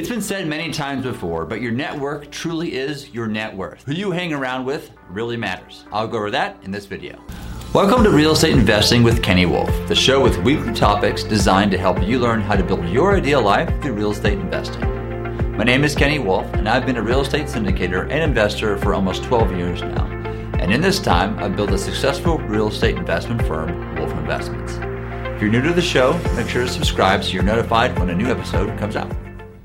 It's been said many times before, but your network truly is your net worth. Who you hang around with really matters. I'll go over that in this video. Welcome to Real Estate Investing with Kenny Wolf, the show with weekly topics designed to help you learn how to build your ideal life through real estate investing. My name is Kenny Wolf, and I've been a real estate syndicator and investor for almost 12 years now. And in this time, I've built a successful real estate investment firm, Wolf Investments. If you're new to the show, make sure to subscribe so you're notified when a new episode comes out.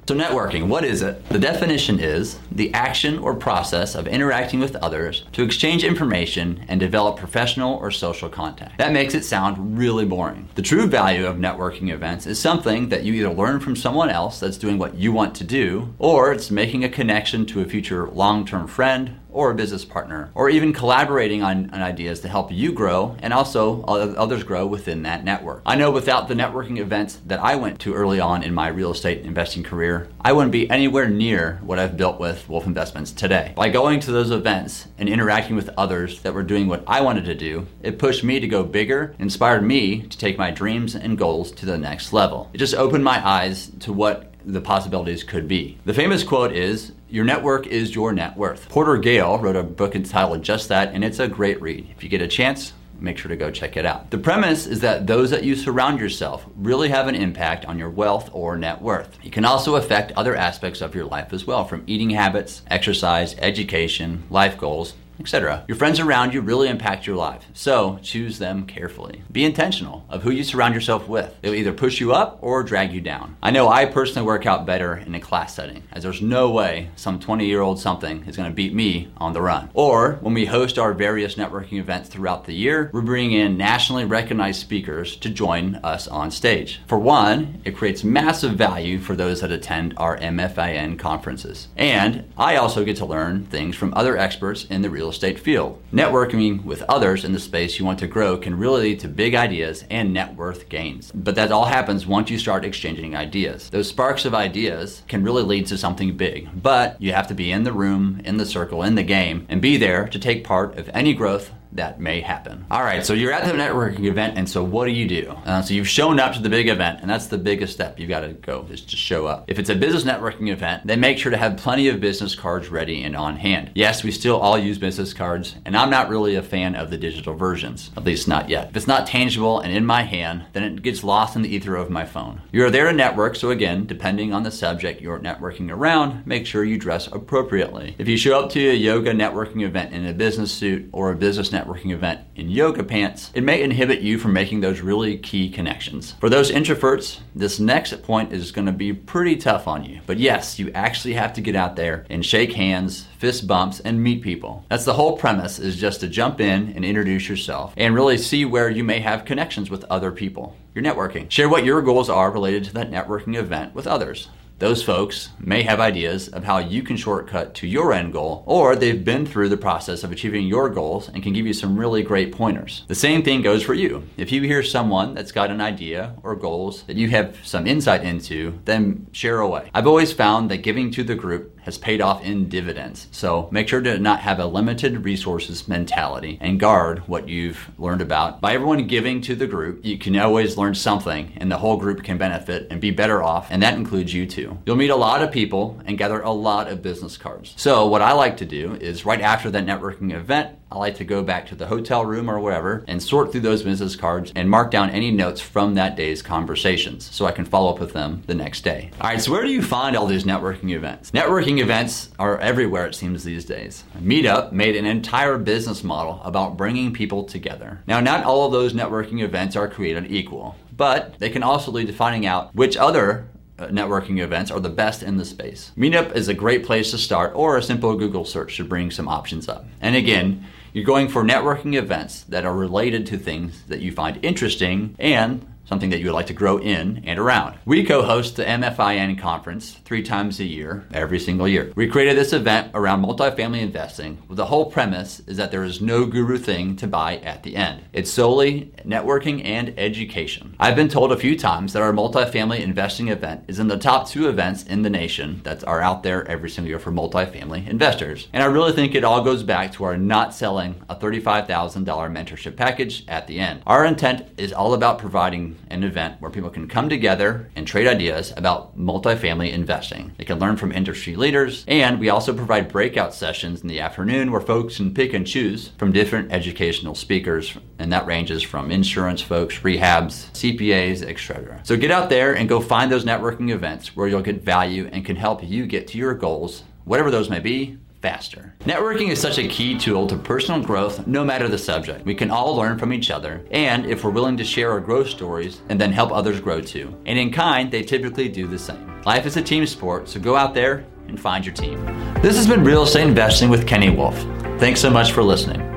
So, networking, what is it? The definition is the action or process of interacting with others to exchange information and develop professional or social contact. That makes it sound really boring. The true value of networking events is something that you either learn from someone else that's doing what you want to do, or it's making a connection to a future long term friend or a business partner, or even collaborating on, on, ideas to help you grow and also others grow within that network. I know without the networking events that I went to early on in my real estate investing career, I wouldn't be anywhere near what I've built with Wolf Investments today. By going to those events and interacting with others that were doing what I wanted to do, it pushed me to go bigger, inspired me to take my dreams and goals to the next level. It just opened my eyes to what the possibilities could be. The famous quote is Your network is your net worth. Porter Gale wrote a book entitled just that, and it's a great read. If you get a chance, make sure to go check it out. The premise is that those that you surround yourself really have an impact on your wealth or net worth. It can also affect other aspects of your life as well, from eating habits, exercise, education, life goals, etc. Your friends around you really impact your life, so choose them carefully. Be intentional of who you surround yourself with. They'll either push you up or drag you down. I know I personally work out better in a class setting, as there's no way some 20 year old something is going to beat me on the run. Or when we host our various networking events throughout the year, we bring in nationally recognized speakers to join us on stage. For one, it creates massive value for those that attend our MFIN conferences. And I also get to learn things from other experts in the real real estate field. Networking with others in the space you want to grow can really lead to big ideas and net worth gains. But that all happens once you start exchanging ideas. Those sparks of ideas can really lead to something big, but you have to be in the room, in the circle, in the game, and be there to take part of any growth that may happen. All right, so you're at the networking event, and so what do you do? Uh, so you've shown up to the big event, and that's the biggest step you've got to go is to show up. If it's a business networking event, then make sure to have plenty of business cards ready and on hand. Yes, we still all use business cards, and I'm not really a fan of the digital versions, at least not yet. If it's not tangible and in my hand, then it gets lost in the ether of my phone. You're there to network, so again, depending on the subject you're networking around, make sure you dress appropriately. If you show up to a yoga networking event in a business suit or a business networking networking event in yoga pants, it may inhibit you from making those really key connections. For those introverts, this next point is going to be pretty tough on you. But yes, you actually have to get out there and shake hands, fist bumps, and meet people. That's the whole premise is just to jump in and introduce yourself and really see where you may have connections with other people. You're networking. Share what your goals are related to that networking event with others. Those folks may have ideas of how you can shortcut to your end goal, or they've been through the process of achieving your goals and can give you some really great pointers. The same thing goes for you. If you hear someone that's got an idea or goals that you have some insight into, then share away. I've always found that giving to the group has paid off in dividends. So make sure to not have a limited resources mentality and guard what you've learned about. By everyone giving to the group, you can always learn something and the whole group can benefit and be better off, and that includes you too. You'll meet a lot of people and gather a lot of business cards. So what I like to do is right after that networking event, I like to go back to the hotel room or wherever and sort through those business cards and mark down any notes from that day's conversations so I can follow up with them the next day. All right, so where do you find all these networking events? Networking events are everywhere, it seems, these days. Meetup made an entire business model about bringing people together. Now, not all of those networking events are created equal, but they can also lead to finding out which other uh, networking events are the best in the space. Meetup is a great place to start, or a simple Google search should bring some options up. And again, you're going for networking events that are related to things that you find interesting and something that you would like to grow in and around. We co host the MFIN conference three times a year, every single year. We created this event around multifamily investing the whole premise is that there is no guru thing to buy at the end. It's solely networking and education. I've been told a few times that our multifamily investing event is in the top two events in the nation that are out there every single year for multifamily investors. And I really think it all goes back to our not selling a $35,000 mentorship package at the end. Our intent is all about providing an event where people can come together and trade ideas about multifamily investing. They can learn from industry leaders, and we also provide breakout sessions in the afternoon where folks can pick and choose from different educational speakers, and that ranges from insurance folks, rehabs, CPAs, etc. So get out there and go find those networking events where you'll get value and can help you get to your goals, whatever those may be, faster. Networking is such a key tool to personal growth no matter the subject. We can all learn from each other, and if we're willing to share our growth stories and then help others grow too. And in kind, they typically do the same. Life is a team sport, so go out there and find your team. This has been Real Estate Investing with Kenny Wolf. Thanks so much for listening.